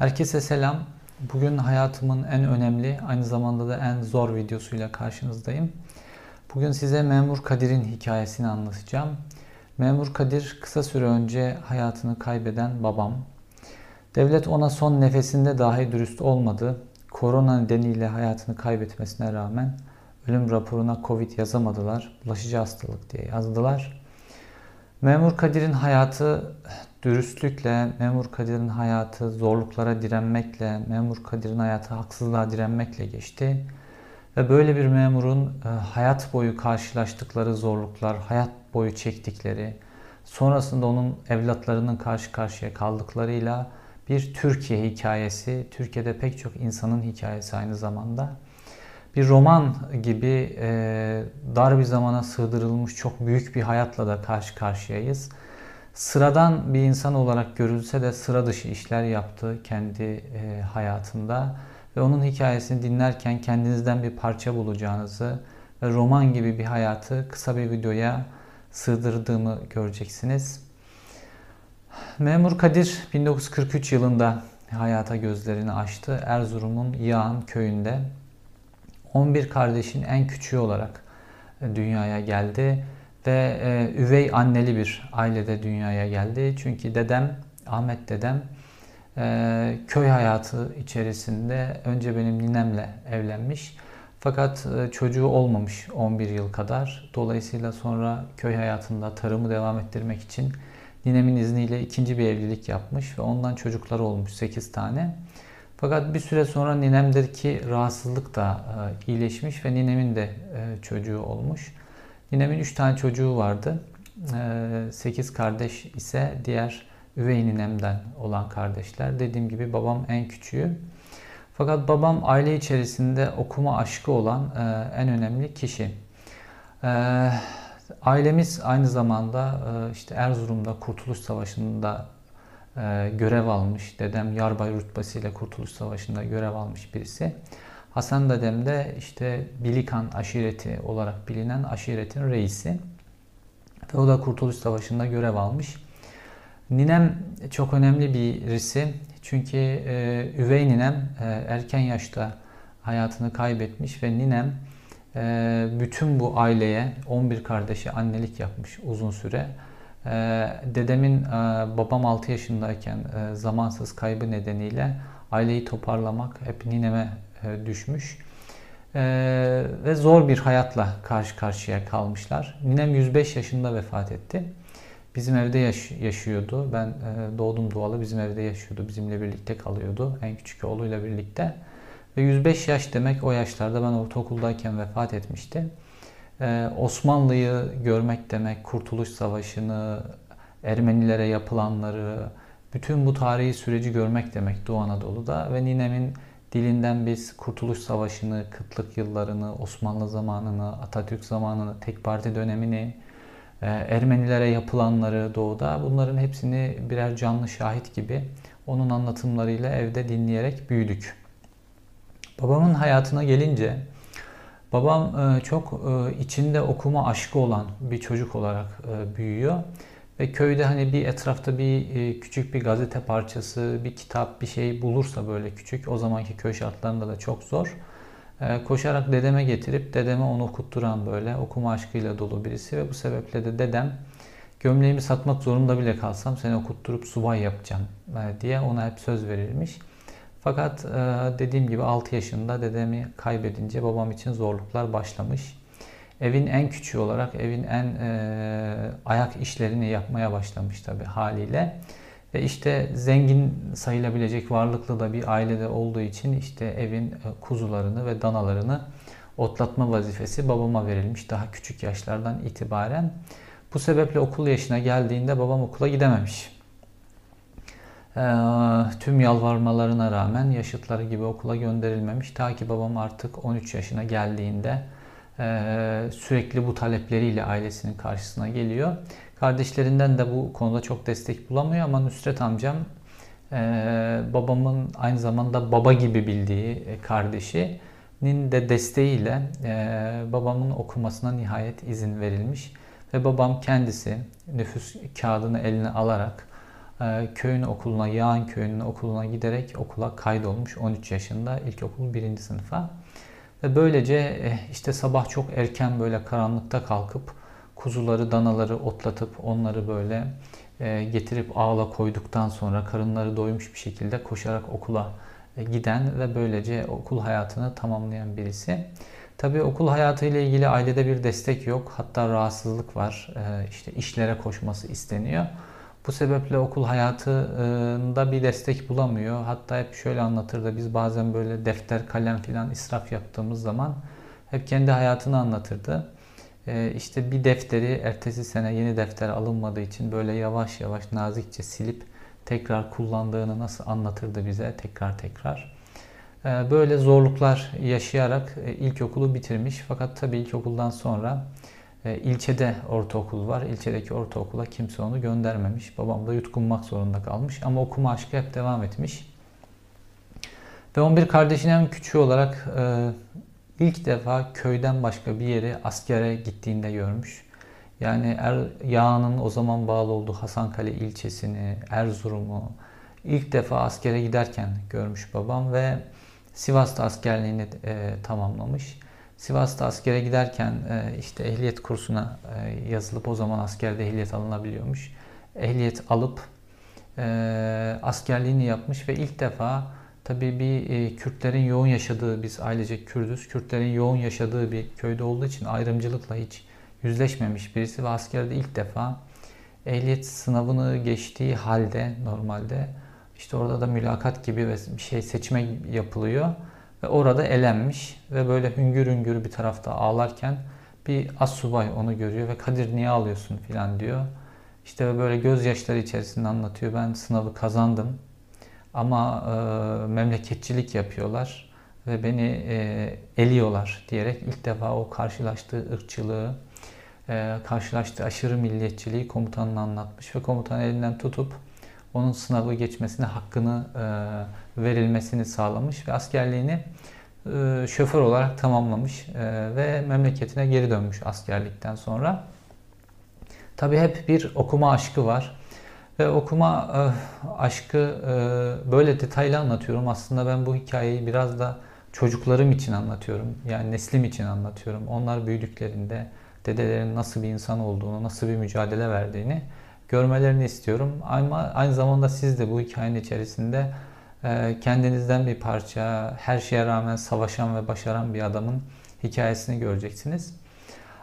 Herkese selam. Bugün hayatımın en önemli, aynı zamanda da en zor videosuyla karşınızdayım. Bugün size Memur Kadir'in hikayesini anlatacağım. Memur Kadir kısa süre önce hayatını kaybeden babam. Devlet ona son nefesinde dahi dürüst olmadı. Korona nedeniyle hayatını kaybetmesine rağmen ölüm raporuna Covid yazamadılar. Bulaşıcı hastalık diye yazdılar. Memur Kadir'in hayatı dürüstlükle, Memur Kadir'in hayatı zorluklara direnmekle, Memur Kadir'in hayatı haksızlığa direnmekle geçti. Ve böyle bir memurun e, hayat boyu karşılaştıkları zorluklar, hayat boyu çektikleri, sonrasında onun evlatlarının karşı karşıya kaldıklarıyla bir Türkiye hikayesi, Türkiye'de pek çok insanın hikayesi aynı zamanda. Bir roman gibi e, dar bir zamana sığdırılmış çok büyük bir hayatla da karşı karşıyayız. Sıradan bir insan olarak görülse de sıra dışı işler yaptı kendi e, hayatında ve onun hikayesini dinlerken kendinizden bir parça bulacağınızı ve roman gibi bir hayatı kısa bir videoya sığdırdığımı göreceksiniz. Memur Kadir 1943 yılında hayata gözlerini açtı. Erzurum'un Yağan köyünde 11 kardeşin en küçüğü olarak dünyaya geldi ve e, üvey anneli bir ailede dünyaya geldi. Çünkü dedem, Ahmet dedem e, köy hayatı içerisinde önce benim ninemle evlenmiş. Fakat e, çocuğu olmamış 11 yıl kadar. Dolayısıyla sonra köy hayatında tarımı devam ettirmek için ninemin izniyle ikinci bir evlilik yapmış ve ondan çocukları olmuş 8 tane. Fakat bir süre sonra ninemdeki rahatsızlık da e, iyileşmiş ve ninemin de e, çocuğu olmuş. Ninemin 3 tane çocuğu vardı. 8 e, kardeş ise diğer üvey ninemden olan kardeşler. Dediğim gibi babam en küçüğü. Fakat babam aile içerisinde okuma aşkı olan en önemli kişi. Ailemiz aynı zamanda işte Erzurum'da Kurtuluş Savaşı'nda görev almış. Dedem yarbay rütbesiyle Kurtuluş Savaşı'nda görev almış birisi. Hasan dedem de işte Bilikan aşireti olarak bilinen aşiretin reisi. Ve o da Kurtuluş Savaşı'nda görev almış. Ninem çok önemli birisi. Çünkü e, üvey ninem e, erken yaşta hayatını kaybetmiş ve ninem e, bütün bu aileye 11 kardeşi annelik yapmış uzun süre. E, dedemin e, babam 6 yaşındayken e, zamansız kaybı nedeniyle aileyi toparlamak hep nineme düşmüş. E, ve zor bir hayatla karşı karşıya kalmışlar. Ninem 105 yaşında vefat etti. Bizim evde yaş- yaşıyordu. Ben e, doğdum doğalı bizim evde yaşıyordu. Bizimle birlikte kalıyordu. En küçük oğluyla birlikte. Ve 105 yaş demek o yaşlarda ben ortaokuldayken vefat etmişti. Ee, Osmanlı'yı görmek demek, Kurtuluş Savaşı'nı, Ermenilere yapılanları, bütün bu tarihi süreci görmek demek Doğu Anadolu'da ve ninemin dilinden biz Kurtuluş Savaşı'nı, kıtlık yıllarını, Osmanlı zamanını, Atatürk zamanını, tek parti dönemini, e, Ermenilere yapılanları doğuda bunların hepsini birer canlı şahit gibi onun anlatımlarıyla evde dinleyerek büyüdük. Babamın hayatına gelince babam e, çok e, içinde okuma aşkı olan bir çocuk olarak büyüyor. Ve köyde hani bir etrafta bir e, küçük bir gazete parçası, bir kitap, bir şey bulursa böyle küçük, o zamanki köy şartlarında da çok zor. E, koşarak dedeme getirip dedeme onu okutturan böyle okuma aşkıyla dolu birisi ve bu sebeple de dedem gömleğimi satmak zorunda bile kalsam seni okutturup subay yapacağım e, diye ona hep söz verilmiş. Fakat dediğim gibi 6 yaşında dedemi kaybedince babam için zorluklar başlamış evin en küçüğü olarak evin en e, ayak işlerini yapmaya başlamış tabi haliyle. Ve işte zengin sayılabilecek varlıklı da bir ailede olduğu için işte evin e, kuzularını ve danalarını otlatma vazifesi babama verilmiş daha küçük yaşlardan itibaren. Bu sebeple okul yaşına geldiğinde babam okula gidememiş. E, tüm yalvarmalarına rağmen yaşıtları gibi okula gönderilmemiş. Ta ki babam artık 13 yaşına geldiğinde sürekli bu talepleriyle ailesinin karşısına geliyor. Kardeşlerinden de bu konuda çok destek bulamıyor ama Nusret amcam e, babamın aynı zamanda baba gibi bildiği e, kardeşinin de desteğiyle e, babamın okumasına nihayet izin verilmiş ve babam kendisi nüfus kağıdını eline alarak köyün okuluna, Yağan köyünün okuluna giderek okula kaydolmuş 13 yaşında ilkokul 1. sınıfa. Ve böylece eh, işte sabah çok erken böyle karanlıkta kalkıp kuzuları, danaları otlatıp onları böyle e, getirip ağla koyduktan sonra karınları doymuş bir şekilde koşarak okula e, giden ve böylece okul hayatını tamamlayan birisi. Tabii okul hayatı ile ilgili ailede bir destek yok. Hatta rahatsızlık var. İşte işlere koşması isteniyor. Bu sebeple okul hayatında bir destek bulamıyor. Hatta hep şöyle anlatırdı. Biz bazen böyle defter, kalem filan israf yaptığımız zaman hep kendi hayatını anlatırdı. Ee, işte bir defteri ertesi sene yeni defter alınmadığı için böyle yavaş yavaş nazikçe silip tekrar kullandığını nasıl anlatırdı bize tekrar tekrar. Ee, böyle zorluklar yaşayarak e, ilkokulu bitirmiş. Fakat tabii ilkokuldan sonra e, ilçede ortaokul var. İlçedeki ortaokula kimse onu göndermemiş. Babam da yutkunmak zorunda kalmış. Ama okuma aşkı hep devam etmiş. Ve 11 kardeşin en küçüğü olarak e, ilk defa köyden başka bir yere askere gittiğinde görmüş. Yani er, Yağan'ın o zaman bağlı olduğu Hasankale ilçesini, Erzurum'u ilk defa askere giderken görmüş babam ve Sivas'ta askerliğini e, tamamlamış. Sivas'ta askere giderken e, işte ehliyet kursuna e, yazılıp o zaman askerde ehliyet alınabiliyormuş. Ehliyet alıp e, askerliğini yapmış ve ilk defa tabii bir e, Kürtlerin yoğun yaşadığı, biz ailece Kürdüz, Kürtlerin yoğun yaşadığı bir köyde olduğu için ayrımcılıkla hiç yüzleşmemiş birisi ve askerde ilk defa ehliyet sınavını geçtiği halde normalde işte orada da mülakat gibi bir şey seçme yapılıyor ve orada elenmiş ve böyle hüngür hüngür bir tarafta ağlarken bir assubay onu görüyor ve Kadir niye ağlıyorsun filan diyor. İşte böyle gözyaşları içerisinde anlatıyor. Ben sınavı kazandım ama e, memleketçilik yapıyorlar ve beni e, eliyorlar diyerek ilk defa o karşılaştığı ırkçılığı, e, karşılaştığı aşırı milliyetçiliği komutanına anlatmış ve komutan elinden tutup onun sınavı geçmesine hakkını e, verilmesini sağlamış ve askerliğini e, şoför olarak tamamlamış e, ve memleketine geri dönmüş askerlikten sonra. Tabi hep bir okuma aşkı var. Ve okuma e, aşkı e, böyle detaylı anlatıyorum. Aslında ben bu hikayeyi biraz da çocuklarım için anlatıyorum. Yani neslim için anlatıyorum. Onlar büyüdüklerinde dedelerin nasıl bir insan olduğunu, nasıl bir mücadele verdiğini görmelerini istiyorum. Ama aynı zamanda siz de bu hikayenin içerisinde e, kendinizden bir parça, her şeye rağmen savaşan ve başaran bir adamın hikayesini göreceksiniz.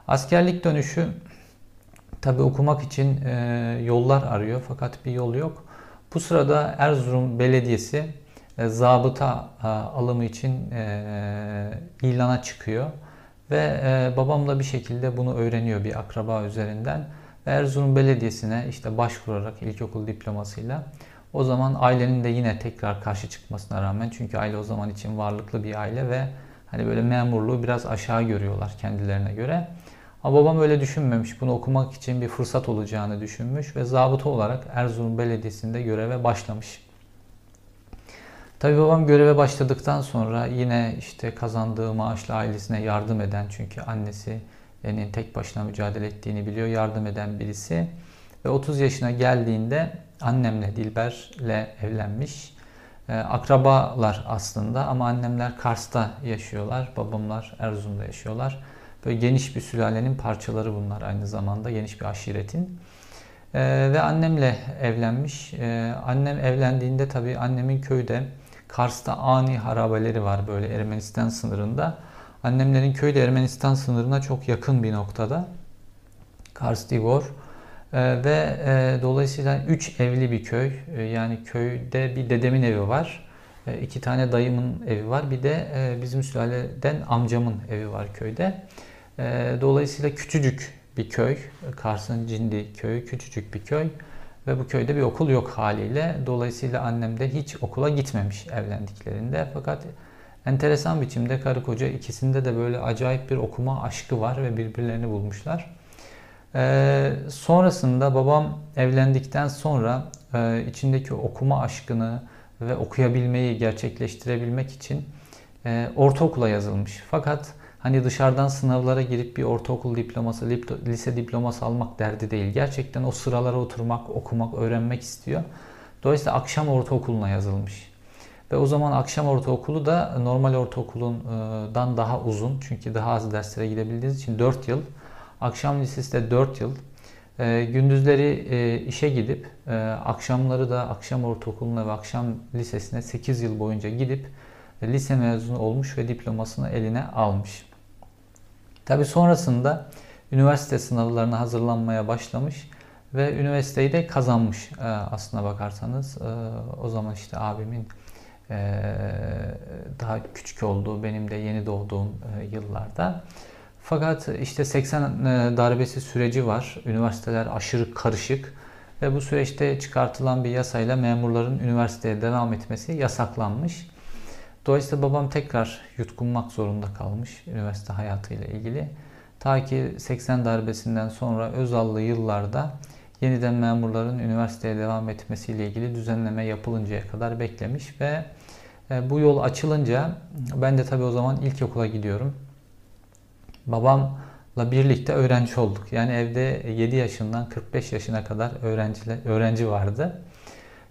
Askerlik dönüşü tabi okumak için e, yollar arıyor fakat bir yol yok. Bu sırada Erzurum Belediyesi e, zabıta alımı için ilana çıkıyor. Ve babam da bir şekilde bunu öğreniyor bir akraba üzerinden. Erzurum Belediyesi'ne işte başvurarak ilkokul diplomasıyla o zaman ailenin de yine tekrar karşı çıkmasına rağmen çünkü aile o zaman için varlıklı bir aile ve hani böyle memurluğu biraz aşağı görüyorlar kendilerine göre. Ama babam öyle düşünmemiş. Bunu okumak için bir fırsat olacağını düşünmüş ve zabıta olarak Erzurum Belediyesi'nde göreve başlamış. Tabii babam göreve başladıktan sonra yine işte kazandığı maaşla ailesine yardım eden çünkü annesi yani tek başına mücadele ettiğini biliyor, yardım eden birisi. Ve 30 yaşına geldiğinde annemle Dilber'le evlenmiş. Ee, akrabalar aslında ama annemler Kars'ta yaşıyorlar, babamlar Erzurum'da yaşıyorlar. Böyle geniş bir sülalenin parçaları bunlar aynı zamanda, geniş bir aşiretin. Ee, ve annemle evlenmiş. Ee, annem evlendiğinde tabii annemin köyde Kars'ta ani harabeleri var böyle Ermenistan sınırında. Annemlerin köyü de Ermenistan sınırına çok yakın bir noktada. Kars Divor. E, ve e, dolayısıyla üç evli bir köy. E, yani köyde bir dedemin evi var. E, iki tane dayımın evi var. Bir de e, bizim sülaleden amcamın evi var köyde. E, dolayısıyla küçücük bir köy. Kars'ın Cindi köyü küçücük bir köy. Ve bu köyde bir okul yok haliyle. Dolayısıyla annem de hiç okula gitmemiş evlendiklerinde. Fakat Enteresan biçimde karı koca ikisinde de böyle acayip bir okuma aşkı var ve birbirlerini bulmuşlar. Ee, sonrasında babam evlendikten sonra e, içindeki okuma aşkını ve okuyabilmeyi gerçekleştirebilmek için e, ortaokula yazılmış. Fakat hani dışarıdan sınavlara girip bir ortaokul diploması, lise diploması almak derdi değil. Gerçekten o sıralara oturmak, okumak, öğrenmek istiyor. Dolayısıyla akşam ortaokuluna yazılmış. Ve o zaman akşam ortaokulu da normal ortaokulundan daha uzun. Çünkü daha az derslere gidebildiğiniz için 4 yıl. Akşam lisesi de 4 yıl. E, gündüzleri e, işe gidip e, akşamları da akşam ortaokuluna ve akşam lisesine 8 yıl boyunca gidip lise mezunu olmuş ve diplomasını eline almış. Tabi sonrasında üniversite sınavlarına hazırlanmaya başlamış ve üniversiteyi de kazanmış aslına bakarsanız. O zaman işte abimin daha küçük olduğu, benim de yeni doğduğum yıllarda. Fakat işte 80 e, darbesi süreci var. Üniversiteler aşırı karışık ve bu süreçte çıkartılan bir yasayla memurların üniversiteye devam etmesi yasaklanmış. Dolayısıyla babam tekrar yutkunmak zorunda kalmış üniversite hayatıyla ilgili. Ta ki 80 darbesinden sonra Özallı yıllarda yeniden memurların üniversiteye devam etmesiyle ilgili düzenleme yapılıncaya kadar beklemiş ve e, bu yol açılınca ben de tabii o zaman ilkokula gidiyorum. Babamla birlikte öğrenci olduk. Yani evde 7 yaşından 45 yaşına kadar öğrenci, öğrenci vardı.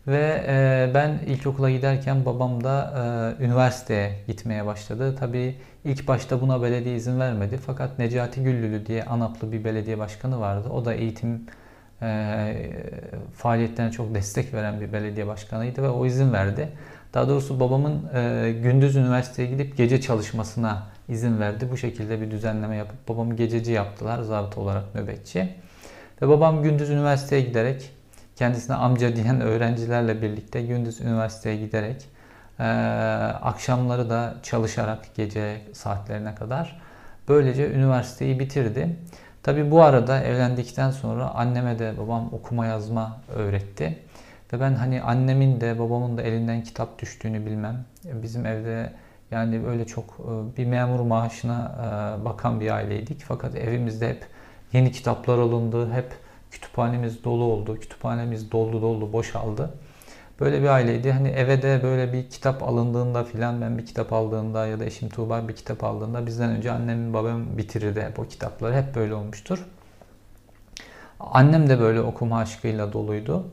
Ve e, ben ilkokula giderken babam da e, üniversiteye gitmeye başladı. Tabii ilk başta buna belediye izin vermedi. Fakat Necati Güllülü diye Anaplı bir belediye başkanı vardı. O da eğitim e, faaliyetlerine çok destek veren bir belediye başkanıydı ve o izin verdi. Daha doğrusu babamın e, gündüz üniversiteye gidip gece çalışmasına izin verdi. Bu şekilde bir düzenleme yapıp babamı gececi yaptılar zabıta olarak nöbetçi. Ve babam gündüz üniversiteye giderek kendisine amca diyen öğrencilerle birlikte gündüz üniversiteye giderek e, akşamları da çalışarak gece saatlerine kadar böylece üniversiteyi bitirdi. Tabi bu arada evlendikten sonra anneme de babam okuma yazma öğretti. Ve ben hani annemin de babamın da elinden kitap düştüğünü bilmem. Bizim evde yani öyle çok e, bir memur maaşına e, bakan bir aileydik. Fakat evimizde hep yeni kitaplar alındı. Hep kütüphanemiz dolu oldu. Kütüphanemiz doldu doldu boşaldı. Böyle bir aileydi. Hani eve de böyle bir kitap alındığında filan ben bir kitap aldığında ya da eşim Tuğba bir kitap aldığında bizden önce annem babam bitirirdi hep o kitapları. Hep böyle olmuştur. Annem de böyle okuma aşkıyla doluydu.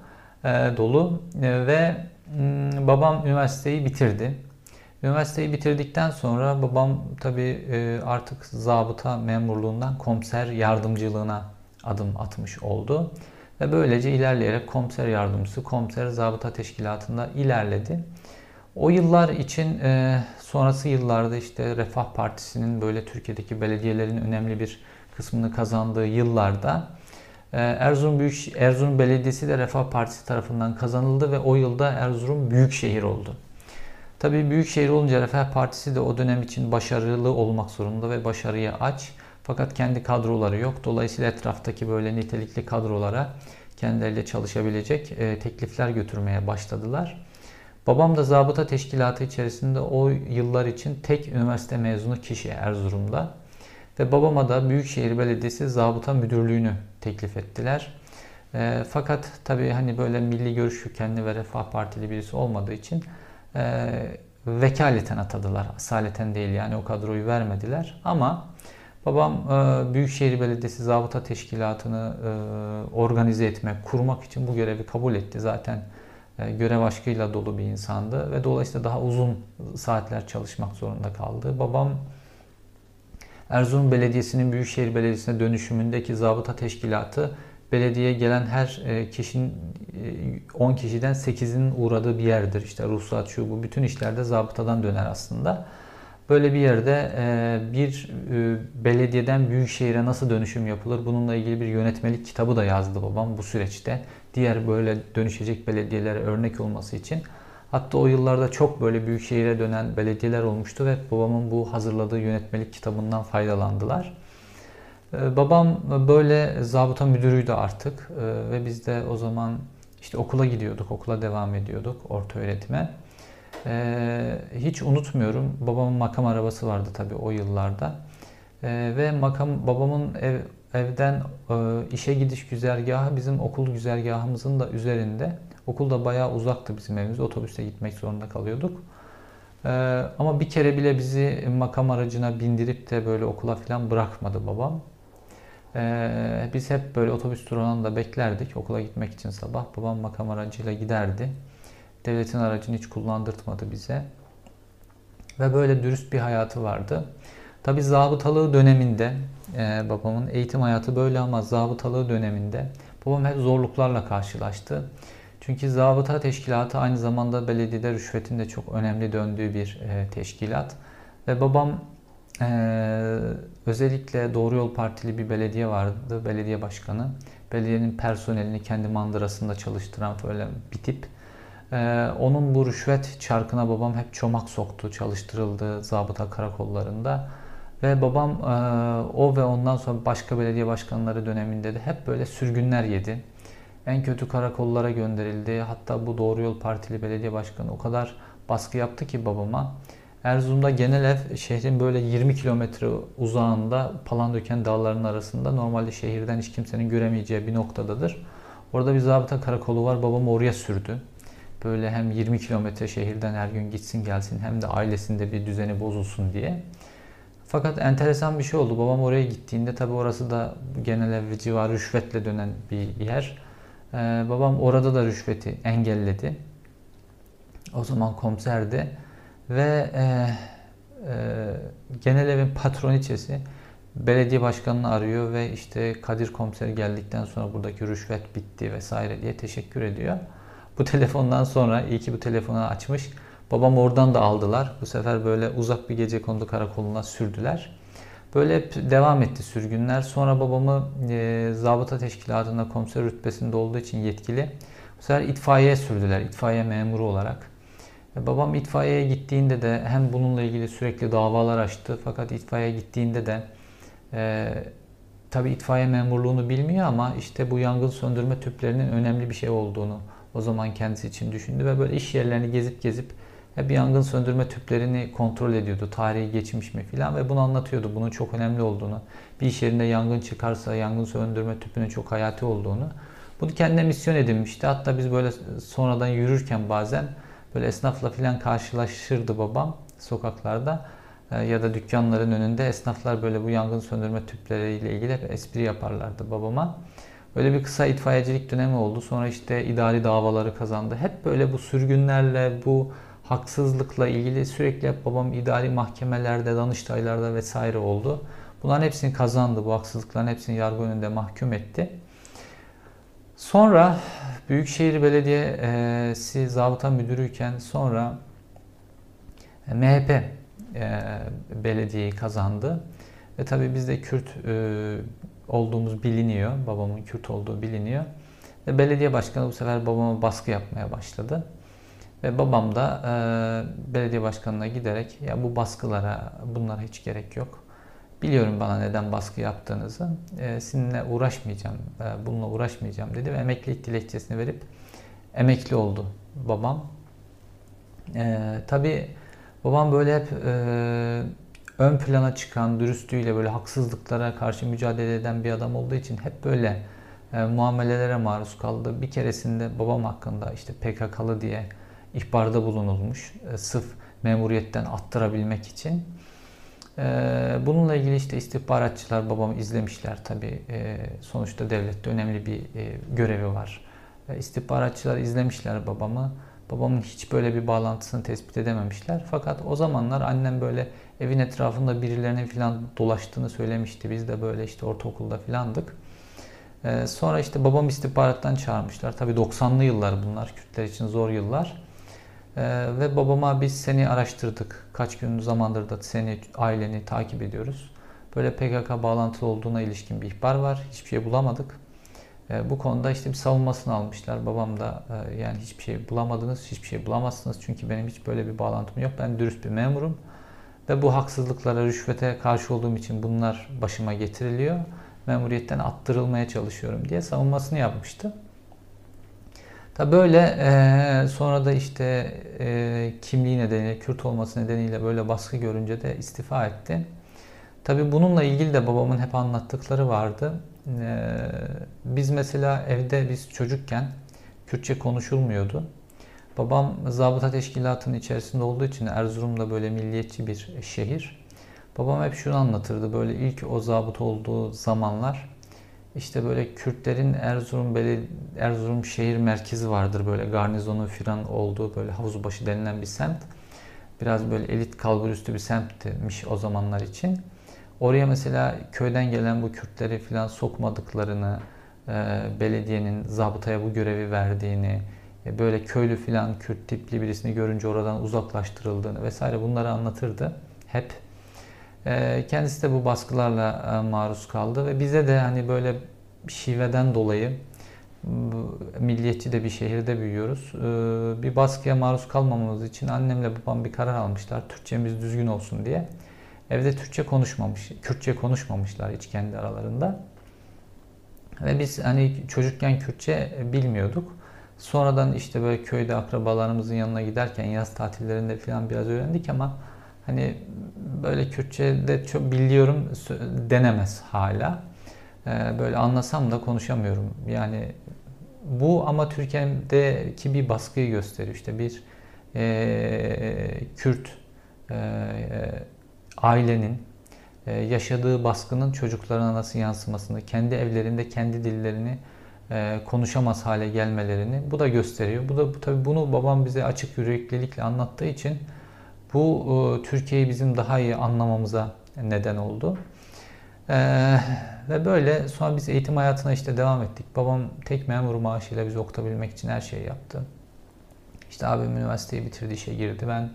E, dolu ve hmm, babam üniversiteyi bitirdi. Üniversiteyi bitirdikten sonra babam tabii e, artık zabıta memurluğundan komiser yardımcılığına adım atmış oldu. Ve böylece ilerleyerek komiser yardımcısı, komiser zabıta teşkilatında ilerledi. O yıllar için e, sonrası yıllarda işte Refah Partisi'nin böyle Türkiye'deki belediyelerin önemli bir kısmını kazandığı yıllarda e, Erzurum Büyük Erzurum Belediyesi de Refah Partisi tarafından kazanıldı ve o yılda Erzurum büyük şehir oldu. Tabii büyük şehir olunca Refah Partisi de o dönem için başarılı olmak zorunda ve başarıya aç. Fakat kendi kadroları yok. Dolayısıyla etraftaki böyle nitelikli kadrolara kendileriyle çalışabilecek e, teklifler götürmeye başladılar. Babam da zabıta teşkilatı içerisinde o yıllar için tek üniversite mezunu kişi Erzurum'da. Ve babama da Büyükşehir Belediyesi zabıta müdürlüğünü teklif ettiler. E, fakat tabii hani böyle milli görüş kökenli ve Refah Partili birisi olmadığı için e, vekaleten atadılar. Asaleten değil yani o kadroyu vermediler. Ama babam e, Büyükşehir Belediyesi Zabıta Teşkilatı'nı e, organize etmek, kurmak için bu görevi kabul etti. Zaten e, görev aşkıyla dolu bir insandı ve dolayısıyla daha uzun saatler çalışmak zorunda kaldı. Babam Erzurum Belediyesi'nin Büyükşehir Belediyesi'ne dönüşümündeki zabıta teşkilatı belediyeye gelen her e, kişinin 10 e, kişiden 8'inin uğradığı bir yerdir. İşte ruhsat şu bu bütün işlerde zabıtadan döner aslında. Böyle bir yerde e, bir belediyeden büyük şehire nasıl dönüşüm yapılır? Bununla ilgili bir yönetmelik kitabı da yazdı babam bu süreçte. Diğer böyle dönüşecek belediyelere örnek olması için. Hatta o yıllarda çok böyle büyük şehire dönen belediyeler olmuştu ve babamın bu hazırladığı yönetmelik kitabından faydalandılar. Ee, babam böyle zabıta müdürüydü artık ee, ve biz de o zaman işte okula gidiyorduk, okula devam ediyorduk orta öğretime. Ee, hiç unutmuyorum babamın makam arabası vardı tabii o yıllarda ve makam babamın ev, evden e, işe gidiş güzergahı bizim okul güzergahımızın da üzerinde. Okul da bayağı uzaktı bizim evimiz. Otobüste gitmek zorunda kalıyorduk. Ee, ama bir kere bile bizi makam aracına bindirip de böyle okula falan bırakmadı babam. Ee, biz hep böyle otobüs durağında beklerdik okula gitmek için sabah. Babam makam aracıyla giderdi. Devletin aracını hiç kullandırtmadı bize. Ve böyle dürüst bir hayatı vardı. Tabi zabıtalığı döneminde e, babamın eğitim hayatı böyle ama zabıtalığı döneminde babam hep zorluklarla karşılaştı. Çünkü zabıta teşkilatı aynı zamanda belediyede rüşvetin de çok önemli döndüğü bir e, teşkilat. Ve babam e, özellikle Doğru Yol Partili bir belediye vardı, belediye başkanı. Belediyenin personelini kendi mandırasında çalıştıran böyle bir tip. E, onun bu rüşvet çarkına babam hep çomak soktu, çalıştırıldı zabıta karakollarında. Ve babam e, o ve ondan sonra başka belediye başkanları döneminde de hep böyle sürgünler yedi. En kötü karakollara gönderildi. Hatta bu Doğru Yol Partili belediye başkanı o kadar baskı yaptı ki babama. Erzurum'da genel ev şehrin böyle 20 kilometre uzağında Palandöken dağlarının arasında normalde şehirden hiç kimsenin göremeyeceği bir noktadadır. Orada bir zabıta karakolu var. Babam oraya sürdü. Böyle hem 20 kilometre şehirden her gün gitsin gelsin hem de ailesinde bir düzeni bozulsun diye. Fakat enteresan bir şey oldu. Babam oraya gittiğinde tabi orası da genel ev civarı rüşvetle dönen bir yer. Ee, babam orada da rüşveti engelledi. O zaman komiserdi. Ve e, e, genel evin patroniçesi belediye başkanını arıyor ve işte Kadir komiser geldikten sonra buradaki rüşvet bitti vesaire diye teşekkür ediyor. Bu telefondan sonra iyi ki bu telefonu açmış. Babam oradan da aldılar. Bu sefer böyle uzak bir gece kondu karakoluna sürdüler. Böyle hep devam etti sürgünler. Sonra babamı e, zabıta teşkilatında komiser rütbesinde olduğu için yetkili. Bu sefer itfaiyeye sürdüler. itfaiye memuru olarak. E, babam itfaiyeye gittiğinde de hem bununla ilgili sürekli davalar açtı. Fakat itfaiyeye gittiğinde de e, tabi itfaiye memurluğunu bilmiyor ama işte bu yangın söndürme tüplerinin önemli bir şey olduğunu o zaman kendisi için düşündü ve böyle iş yerlerini gezip gezip hep yangın söndürme tüplerini kontrol ediyordu. Tarihi geçmiş mi filan ve bunu anlatıyordu. Bunun çok önemli olduğunu. Bir iş yerinde yangın çıkarsa yangın söndürme tüpünün çok hayati olduğunu. Bunu kendine misyon edinmişti. Hatta biz böyle sonradan yürürken bazen böyle esnafla filan karşılaşırdı babam sokaklarda e, ya da dükkanların önünde esnaflar böyle bu yangın söndürme tüpleriyle ilgili hep espri yaparlardı babama. Böyle bir kısa itfaiyecilik dönemi oldu. Sonra işte idari davaları kazandı. Hep böyle bu sürgünlerle, bu haksızlıkla ilgili sürekli hep babam idari mahkemelerde, danıştaylarda vesaire oldu. Bunların hepsini kazandı. Bu haksızlıkların hepsini yargı önünde mahkum etti. Sonra Büyükşehir Belediyesi zabıta müdürüyken sonra e, MHP e, belediyeyi kazandı. Ve tabii bizde Kürt e, olduğumuz biliniyor. Babamın Kürt olduğu biliniyor. Ve belediye başkanı bu sefer babama baskı yapmaya başladı. Ve babam da e, belediye başkanına giderek ya bu baskılara bunlara hiç gerek yok. Biliyorum bana neden baskı yaptığınızı. E, sizinle uğraşmayacağım, e, bununla uğraşmayacağım dedi ve emeklilik dilekçesini verip emekli oldu babam. E, tabii babam böyle hep e, ön plana çıkan, dürüstlüğüyle böyle haksızlıklara karşı mücadele eden bir adam olduğu için hep böyle e, muamelelere maruz kaldı. Bir keresinde babam hakkında işte PKK'lı diye ihbarda bulunulmuş. E, sırf memuriyetten attırabilmek için. E, bununla ilgili işte istihbaratçılar babamı izlemişler tabi. E, sonuçta devlette önemli bir e, görevi var. E, istihbaratçılar izlemişler babamı. Babamın hiç böyle bir bağlantısını tespit edememişler. Fakat o zamanlar annem böyle evin etrafında birilerinin falan dolaştığını söylemişti. Biz de böyle işte ortaokulda filandık. Ee, sonra işte babam istihbarattan çağırmışlar. Tabii 90'lı yıllar bunlar. Kürtler için zor yıllar. Ee, ve babama biz seni araştırdık. Kaç gün zamandır da seni, aileni takip ediyoruz. Böyle PKK bağlantılı olduğuna ilişkin bir ihbar var. Hiçbir şey bulamadık. Ee, bu konuda işte bir savunmasını almışlar. Babam da e, yani hiçbir şey bulamadınız, hiçbir şey bulamazsınız. Çünkü benim hiç böyle bir bağlantım yok. Ben dürüst bir memurum. Ve bu haksızlıklara, rüşvete karşı olduğum için bunlar başıma getiriliyor. Memuriyetten attırılmaya çalışıyorum diye savunmasını yapmıştı. Tabi böyle e, sonra da işte e, kimliği nedeniyle, Kürt olması nedeniyle böyle baskı görünce de istifa etti. Tabi bununla ilgili de babamın hep anlattıkları vardı. E, biz mesela evde biz çocukken Kürtçe konuşulmuyordu. Babam zabıta teşkilatının içerisinde olduğu için Erzurum'da böyle milliyetçi bir şehir. Babam hep şunu anlatırdı böyle ilk o zabıt olduğu zamanlar işte böyle Kürtlerin Erzurum Beli Erzurum şehir merkezi vardır böyle garnizonun filan olduğu böyle havuzbaşı denilen bir semt. Biraz böyle elit kalburüstü bir semtmiş o zamanlar için. Oraya mesela köyden gelen bu Kürtleri filan sokmadıklarını, e, belediyenin zabıtaya bu görevi verdiğini, e, böyle köylü filan Kürt tipli birisini görünce oradan uzaklaştırıldığını vesaire bunları anlatırdı hep. E, kendisi de bu baskılarla e, maruz kaldı ve bize de hani böyle şiveden dolayı milliyetçi de bir şehirde büyüyoruz. Bir baskıya maruz kalmamamız için annemle babam bir karar almışlar. Türkçemiz düzgün olsun diye. Evde Türkçe konuşmamış, Kürtçe konuşmamışlar hiç kendi aralarında. Ve biz hani çocukken Kürtçe bilmiyorduk. Sonradan işte böyle köyde akrabalarımızın yanına giderken yaz tatillerinde falan biraz öğrendik ama hani böyle Kürtçe de çok biliyorum denemez hala. Ee, böyle anlasam da konuşamıyorum. Yani bu ama Türkiye'deki bir baskıyı gösteriyor. İşte bir e, Kürt e, ailenin e, yaşadığı baskının çocuklarına nasıl yansımasını, kendi evlerinde kendi dillerini e, konuşamaz hale gelmelerini bu da gösteriyor. Bu da bu, tabii bunu babam bize açık yüreklilikle anlattığı için bu e, Türkiye'yi bizim daha iyi anlamamıza neden oldu. Ee, ve böyle sonra biz eğitim hayatına işte devam ettik. Babam tek memur maaşıyla bizi okutabilmek için her şeyi yaptı. İşte abim üniversiteyi bitirdi, işe girdi. Ben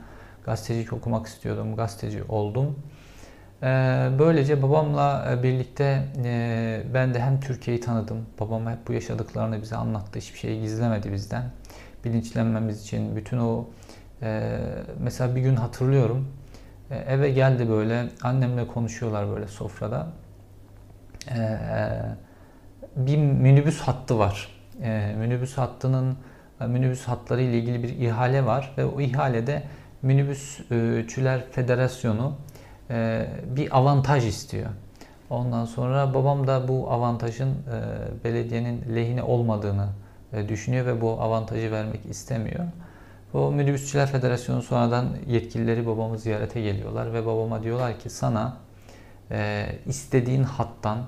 gazetecilik okumak istiyordum, gazeteci oldum. Ee, böylece babamla e, birlikte e, ben de hem Türkiye'yi tanıdım. Babam hep bu yaşadıklarını bize anlattı. Hiçbir şeyi gizlemedi bizden. Bilinçlenmemiz için bütün o e, mesela bir gün hatırlıyorum e, eve geldi böyle annemle konuşuyorlar böyle sofrada. E, bir minibüs hattı var. E, minibüs hattının minibüs hatları ile ilgili bir ihale var ve o ihalede minibüsçüler federasyonu bir avantaj istiyor. Ondan sonra babam da bu avantajın belediyenin lehine olmadığını düşünüyor ve bu avantajı vermek istemiyor. O Minibüsçüler Federasyonu sonradan yetkilileri babamı ziyarete geliyorlar ve babama diyorlar ki sana e, istediğin hattan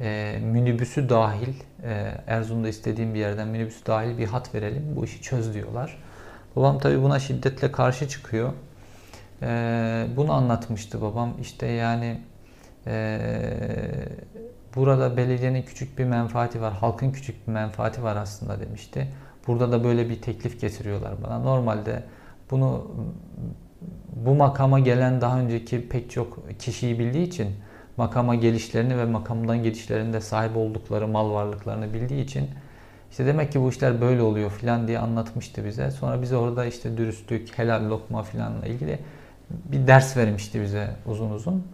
e, minibüsü dahil e, Erzurum'da istediğin bir yerden minibüsü dahil bir hat verelim bu işi çöz diyorlar. Babam tabi buna şiddetle karşı çıkıyor. E, bunu anlatmıştı babam. İşte yani e, burada belediyenin küçük bir menfaati var, halkın küçük bir menfaati var aslında demişti. Burada da böyle bir teklif getiriyorlar bana. Normalde bunu bu makama gelen daha önceki pek çok kişiyi bildiği için makama gelişlerini ve makamdan gelişlerinde sahip oldukları mal varlıklarını bildiği için işte demek ki bu işler böyle oluyor filan diye anlatmıştı bize. Sonra bize orada işte dürüstlük, helal lokma filanla ilgili bir ders vermişti bize uzun uzun.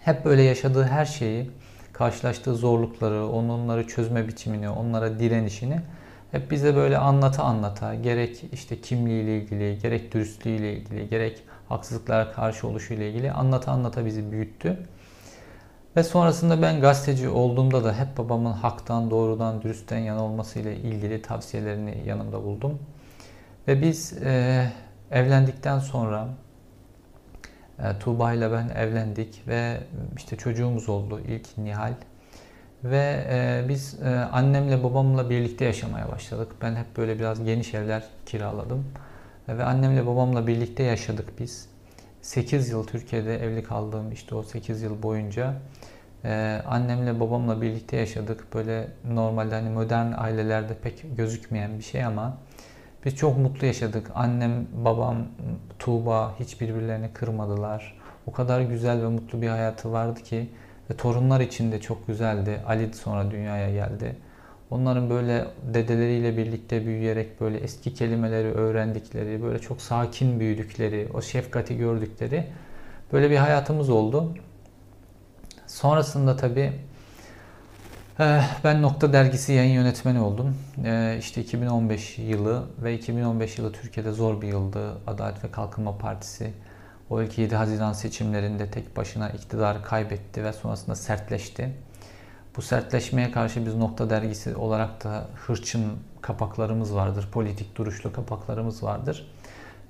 Hep böyle yaşadığı her şeyi, karşılaştığı zorlukları, onları çözme biçimini, onlara direnişini hep bize böyle anlata anlata gerek işte kimliğiyle ilgili, gerek dürüstlüğüyle ilgili, gerek haksızlıklara karşı oluşuyla ilgili anlata anlata bizi büyüttü. Ve sonrasında ben gazeteci olduğumda da hep babamın haktan, doğrudan, dürüstten yana olmasıyla ilgili tavsiyelerini yanımda buldum. Ve biz e, evlendikten sonra e, Tuğba ile ben evlendik ve işte çocuğumuz oldu ilk Nihal. Ve e, biz e, annemle babamla birlikte yaşamaya başladık. Ben hep böyle biraz geniş evler kiraladım. E, ve annemle babamla birlikte yaşadık biz. 8 yıl Türkiye'de evli kaldığım işte o 8 yıl boyunca e, annemle babamla birlikte yaşadık. Böyle normalde hani modern ailelerde pek gözükmeyen bir şey ama biz çok mutlu yaşadık. Annem, babam, Tuğba hiç birbirlerini kırmadılar. O kadar güzel ve mutlu bir hayatı vardı ki ve torunlar için de çok güzeldi. Ali sonra dünyaya geldi. Onların böyle dedeleriyle birlikte büyüyerek böyle eski kelimeleri öğrendikleri, böyle çok sakin büyüdükleri, o şefkati gördükleri böyle bir hayatımız oldu. Sonrasında tabii eh, ben Nokta Dergisi yayın yönetmeni oldum. Eh, işte 2015 yılı ve 2015 yılı Türkiye'de zor bir yıldı. Adalet ve Kalkınma Partisi o ilk 7 Haziran seçimlerinde tek başına iktidarı kaybetti ve sonrasında sertleşti. Bu sertleşmeye karşı biz Nokta Dergisi olarak da hırçın kapaklarımız vardır. Politik duruşlu kapaklarımız vardır.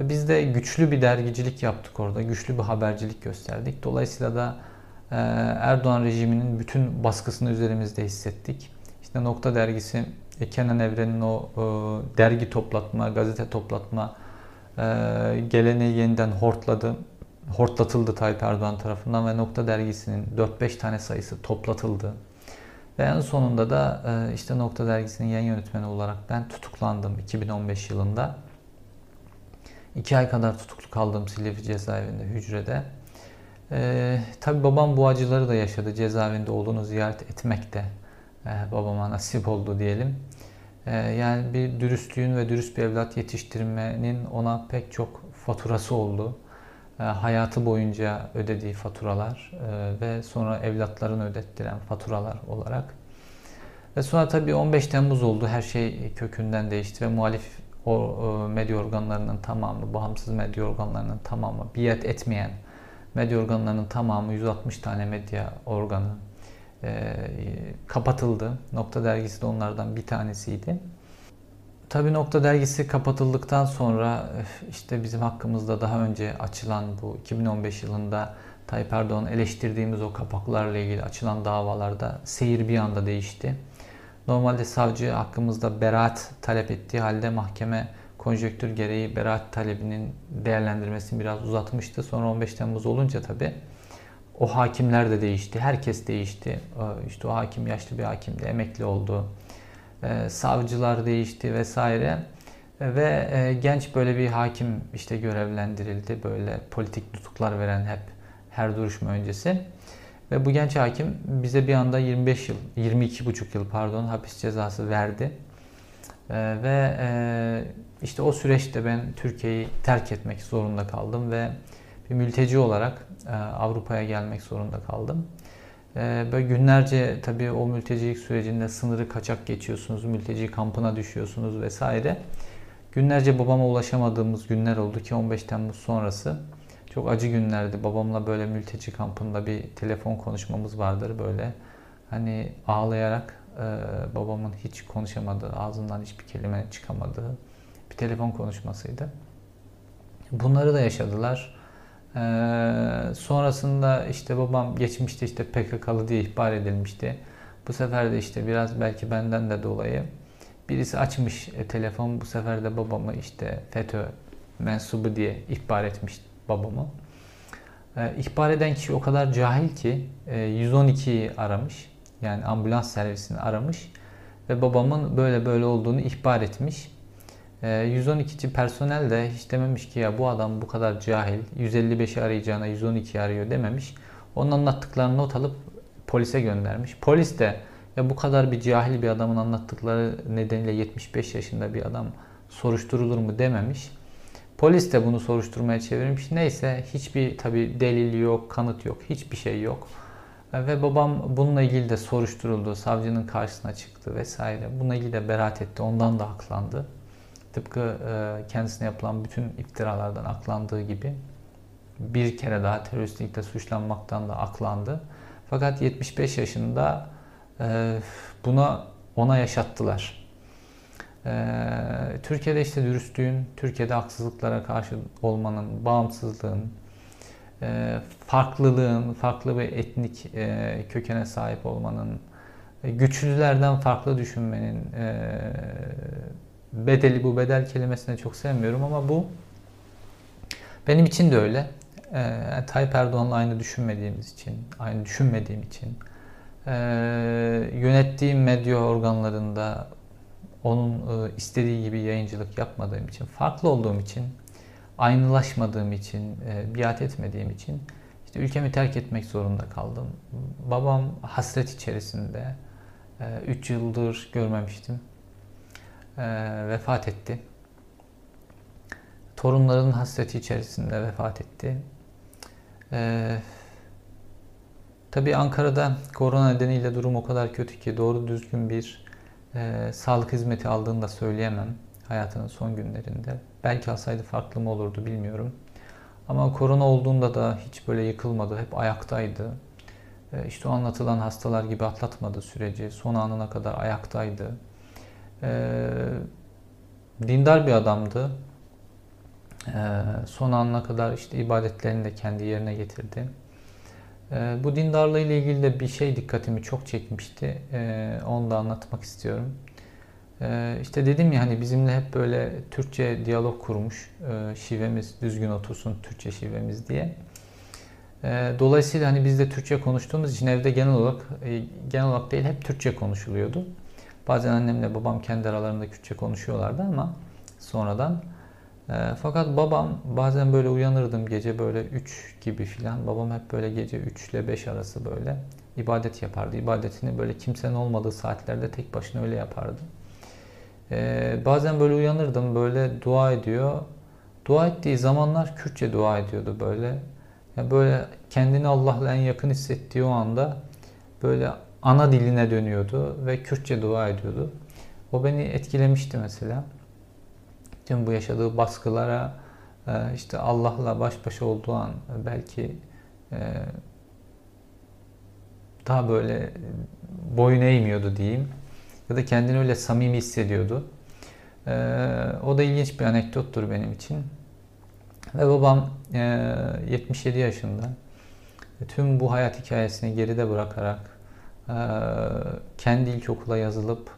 Biz de güçlü bir dergicilik yaptık orada. Güçlü bir habercilik gösterdik. Dolayısıyla da e, Erdoğan rejiminin bütün baskısını üzerimizde hissettik. İşte Nokta dergisi e, Kenan Evren'in o e, dergi toplatma, gazete toplatma geleneği yeniden hortladı. Hortlatıldı Tayyip Erdoğan tarafından ve Nokta dergisinin 4-5 tane sayısı toplatıldı. Ve en sonunda da işte Nokta dergisinin yayın yönetmeni olarak ben tutuklandım 2015 yılında. İki ay kadar tutuklu kaldım Silivri cezaevinde, hücrede. Ee, tabii babam bu acıları da yaşadı. Cezaevinde oğlunu ziyaret etmek de e, babama nasip oldu diyelim. E, yani bir dürüstlüğün ve dürüst bir evlat yetiştirmenin ona pek çok faturası oldu. E, hayatı boyunca ödediği faturalar e, ve sonra evlatlarını ödettiren faturalar olarak. Ve sonra tabii 15 Temmuz oldu. Her şey kökünden değişti ve muhalif o e, medya organlarının tamamı, bağımsız medya organlarının tamamı, biat etmeyen medya organlarının tamamı 160 tane medya organı e, kapatıldı. Nokta dergisi de onlardan bir tanesiydi. Tabi Nokta dergisi kapatıldıktan sonra işte bizim hakkımızda daha önce açılan bu 2015 yılında Tayyip Erdoğan eleştirdiğimiz o kapaklarla ilgili açılan davalarda seyir bir anda değişti. Normalde savcı hakkımızda beraat talep ettiği halde mahkeme konjektür gereği beraat talebinin değerlendirmesini biraz uzatmıştı. Sonra 15 Temmuz olunca tabi o hakimler de değişti. Herkes değişti. Ee, işte o hakim yaşlı bir hakimdi. Emekli oldu. Ee, savcılar değişti vesaire. Ve e, genç böyle bir hakim işte görevlendirildi. Böyle politik tutuklar veren hep her duruşma öncesi. Ve bu genç hakim bize bir anda 25 yıl, 22,5 yıl pardon hapis cezası verdi. Ee, ve e, işte o süreçte ben Türkiye'yi terk etmek zorunda kaldım ve bir mülteci olarak e, Avrupa'ya gelmek zorunda kaldım. E, böyle günlerce tabii o mültecilik sürecinde sınırı kaçak geçiyorsunuz, mülteci kampına düşüyorsunuz vesaire. Günlerce babama ulaşamadığımız günler oldu ki 15 Temmuz sonrası. Çok acı günlerdi. Babamla böyle mülteci kampında bir telefon konuşmamız vardır böyle. Hani ağlayarak e, babamın hiç konuşamadığı, ağzından hiçbir kelime çıkamadığı bir telefon konuşmasıydı. Bunları da yaşadılar. Ee, sonrasında işte babam geçmişte işte PKK'lı diye ihbar edilmişti. Bu sefer de işte biraz belki benden de dolayı birisi açmış e, telefon bu sefer de babamı işte FETÖ mensubu diye ihbar etmiş babamı. Ee, ihbar eden kişi o kadar cahil ki e, 112'yi aramış. Yani ambulans servisini aramış ve babamın böyle böyle olduğunu ihbar etmiş. 112'ci ee, personel de hiç dememiş ki ya bu adam bu kadar cahil 155'i arayacağına 112 arıyor dememiş. Onun anlattıklarını not alıp polise göndermiş. Polis de ya bu kadar bir cahil bir adamın anlattıkları nedeniyle 75 yaşında bir adam soruşturulur mu dememiş. Polis de bunu soruşturmaya çevirmiş. Neyse hiçbir tabi delil yok, kanıt yok, hiçbir şey yok. Ve babam bununla ilgili de soruşturuldu, savcının karşısına çıktı vesaire. Bununla ilgili de beraat etti, ondan da haklandı. Tıpkı e, kendisine yapılan bütün iftiralardan aklandığı gibi bir kere daha teröristlikle suçlanmaktan da aklandı. Fakat 75 yaşında e, buna ona yaşattılar. E, Türkiye'de işte dürüstlüğün, Türkiye'de haksızlıklara karşı olmanın, bağımsızlığın, farklılığın, farklı bir etnik kökene sahip olmanın, güçlülerden farklı düşünmenin bedeli bu bedel kelimesini çok sevmiyorum ama bu benim için de öyle. E, Tayyip Erdoğan'la aynı düşünmediğimiz için, aynı düşünmediğim için e, yönettiğim medya organlarında onun e, istediği gibi yayıncılık yapmadığım için, farklı olduğum için, aynılaşmadığım için, e, biat etmediğim için işte ülkemi terk etmek zorunda kaldım. Babam hasret içerisinde 3 e, yıldır görmemiştim e, vefat etti. Torunlarının hasreti içerisinde vefat etti. E, tabii Ankara'da korona nedeniyle durum o kadar kötü ki doğru düzgün bir e, sağlık hizmeti aldığını da söyleyemem hayatının son günlerinde. Belki alsaydı farklı mı olurdu bilmiyorum. Ama korona olduğunda da hiç böyle yıkılmadı. Hep ayaktaydı. E, işte o anlatılan hastalar gibi atlatmadı süreci. Son anına kadar ayaktaydı. Ee, dindar bir adamdı. Ee, son anına kadar işte ibadetlerini de kendi yerine getirdi. Ee, bu dindarlığı ile ilgili de bir şey dikkatimi çok çekmişti. Ee, onu da anlatmak istiyorum. Ee, işte dedim ya hani bizimle hep böyle Türkçe diyalog kurmuş. Ee, şivemiz düzgün otursun Türkçe şivemiz diye. Dolayısıyla hani biz de Türkçe konuştuğumuz için evde genel olarak e, genel olarak değil hep Türkçe konuşuluyordu. Bazen annemle babam kendi aralarında Kürtçe konuşuyorlardı ama sonradan. E, fakat babam bazen böyle uyanırdım gece böyle 3 gibi filan. Babam hep böyle gece 3 ile 5 arası böyle ibadet yapardı. İbadetini böyle kimsenin olmadığı saatlerde tek başına öyle yapardı. E, bazen böyle uyanırdım böyle dua ediyor. Dua ettiği zamanlar Kürtçe dua ediyordu böyle. Yani böyle kendini Allah'la en yakın hissettiği o anda böyle ana diline dönüyordu ve Kürtçe dua ediyordu. O beni etkilemişti mesela. Tüm bu yaşadığı baskılara e, işte Allah'la baş başa olduğu an belki e, daha böyle boyun eğmiyordu diyeyim. Ya da kendini öyle samimi hissediyordu. E, o da ilginç bir anekdottur benim için. Ve babam 77 yaşında tüm bu hayat hikayesini geride bırakarak kendi ilkokula yazılıp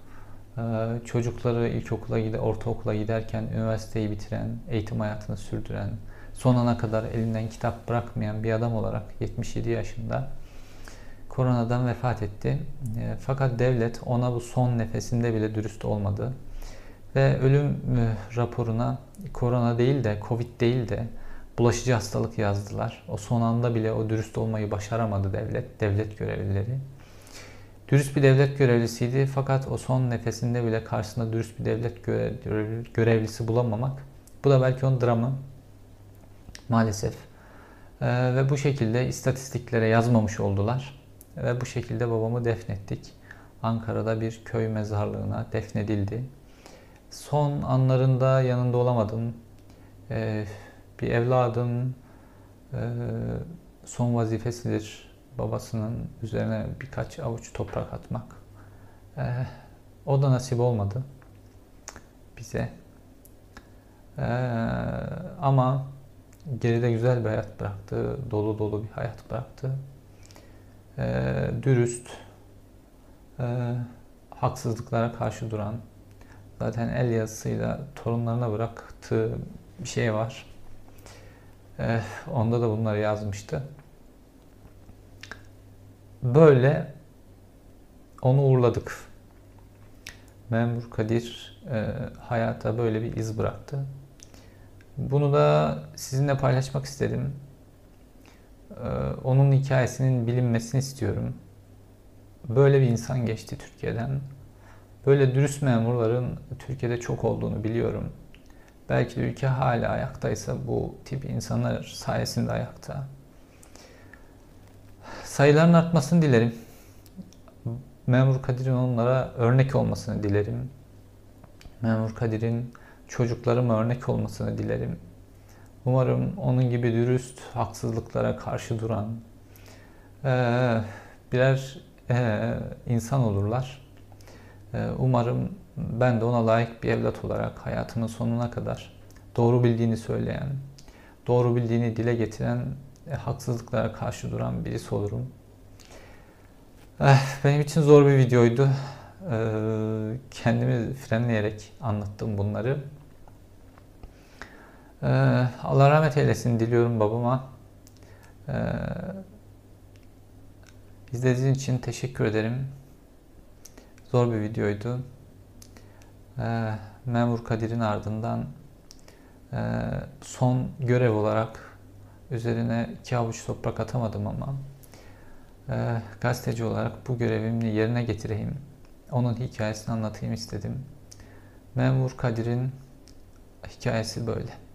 e, çocukları ilkokula gider, ortaokula giderken üniversiteyi bitiren, eğitim hayatını sürdüren, son ana kadar elinden kitap bırakmayan bir adam olarak 77 yaşında koronadan vefat etti. E, fakat devlet ona bu son nefesinde bile dürüst olmadı. Ve ölüm e, raporuna korona değil de Covid değil de bulaşıcı hastalık yazdılar. O son anda bile o dürüst olmayı başaramadı devlet, devlet görevlileri. Dürüst bir devlet görevlisiydi fakat o son nefesinde bile karşısında dürüst bir devlet görevlisi bulamamak. Bu da belki onun dramı maalesef. Ee, ve bu şekilde istatistiklere yazmamış oldular. Ve bu şekilde babamı defnettik. Ankara'da bir köy mezarlığına defnedildi. Son anlarında yanında olamadım. Ee, bir evladın e, son vazifesidir babasının üzerine birkaç avuç toprak atmak. Ee, o da nasip olmadı bize. Ee, ama geride güzel bir hayat bıraktı, dolu dolu bir hayat bıraktı. Ee, dürüst, e, haksızlıklara karşı duran, zaten el yazısıyla torunlarına bıraktığı bir şey var. Ee, onda da bunları yazmıştı. Böyle onu uğurladık. Memur Kadir e, hayata böyle bir iz bıraktı. Bunu da sizinle paylaşmak istedim. E, onun hikayesinin bilinmesini istiyorum. Böyle bir insan geçti Türkiye'den. Böyle dürüst memurların Türkiye'de çok olduğunu biliyorum. Belki de ülke hala ayaktaysa bu tip insanlar sayesinde ayakta. Sayıların artmasını dilerim. Memur Kadir'in onlara örnek olmasını dilerim. Memur Kadir'in çocuklarıma örnek olmasını dilerim. Umarım onun gibi dürüst, haksızlıklara karşı duran birer insan olurlar. Umarım ben de ona layık bir evlat olarak hayatımın sonuna kadar doğru bildiğini söyleyen, doğru bildiğini dile getiren e, haksızlıklara karşı duran birisi olurum. Eh, benim için zor bir videoydu. Eh, kendimi frenleyerek anlattım bunları. Eh, Allah rahmet eylesin diliyorum babama. Eh, izlediğiniz için teşekkür ederim. Zor bir videoydu. Eh, Memur Kadir'in ardından eh, son görev olarak Üzerine iki avuç toprak atamadım ama e, gazeteci olarak bu görevimi yerine getireyim. Onun hikayesini anlatayım istedim. Memur Kadir'in hikayesi böyle.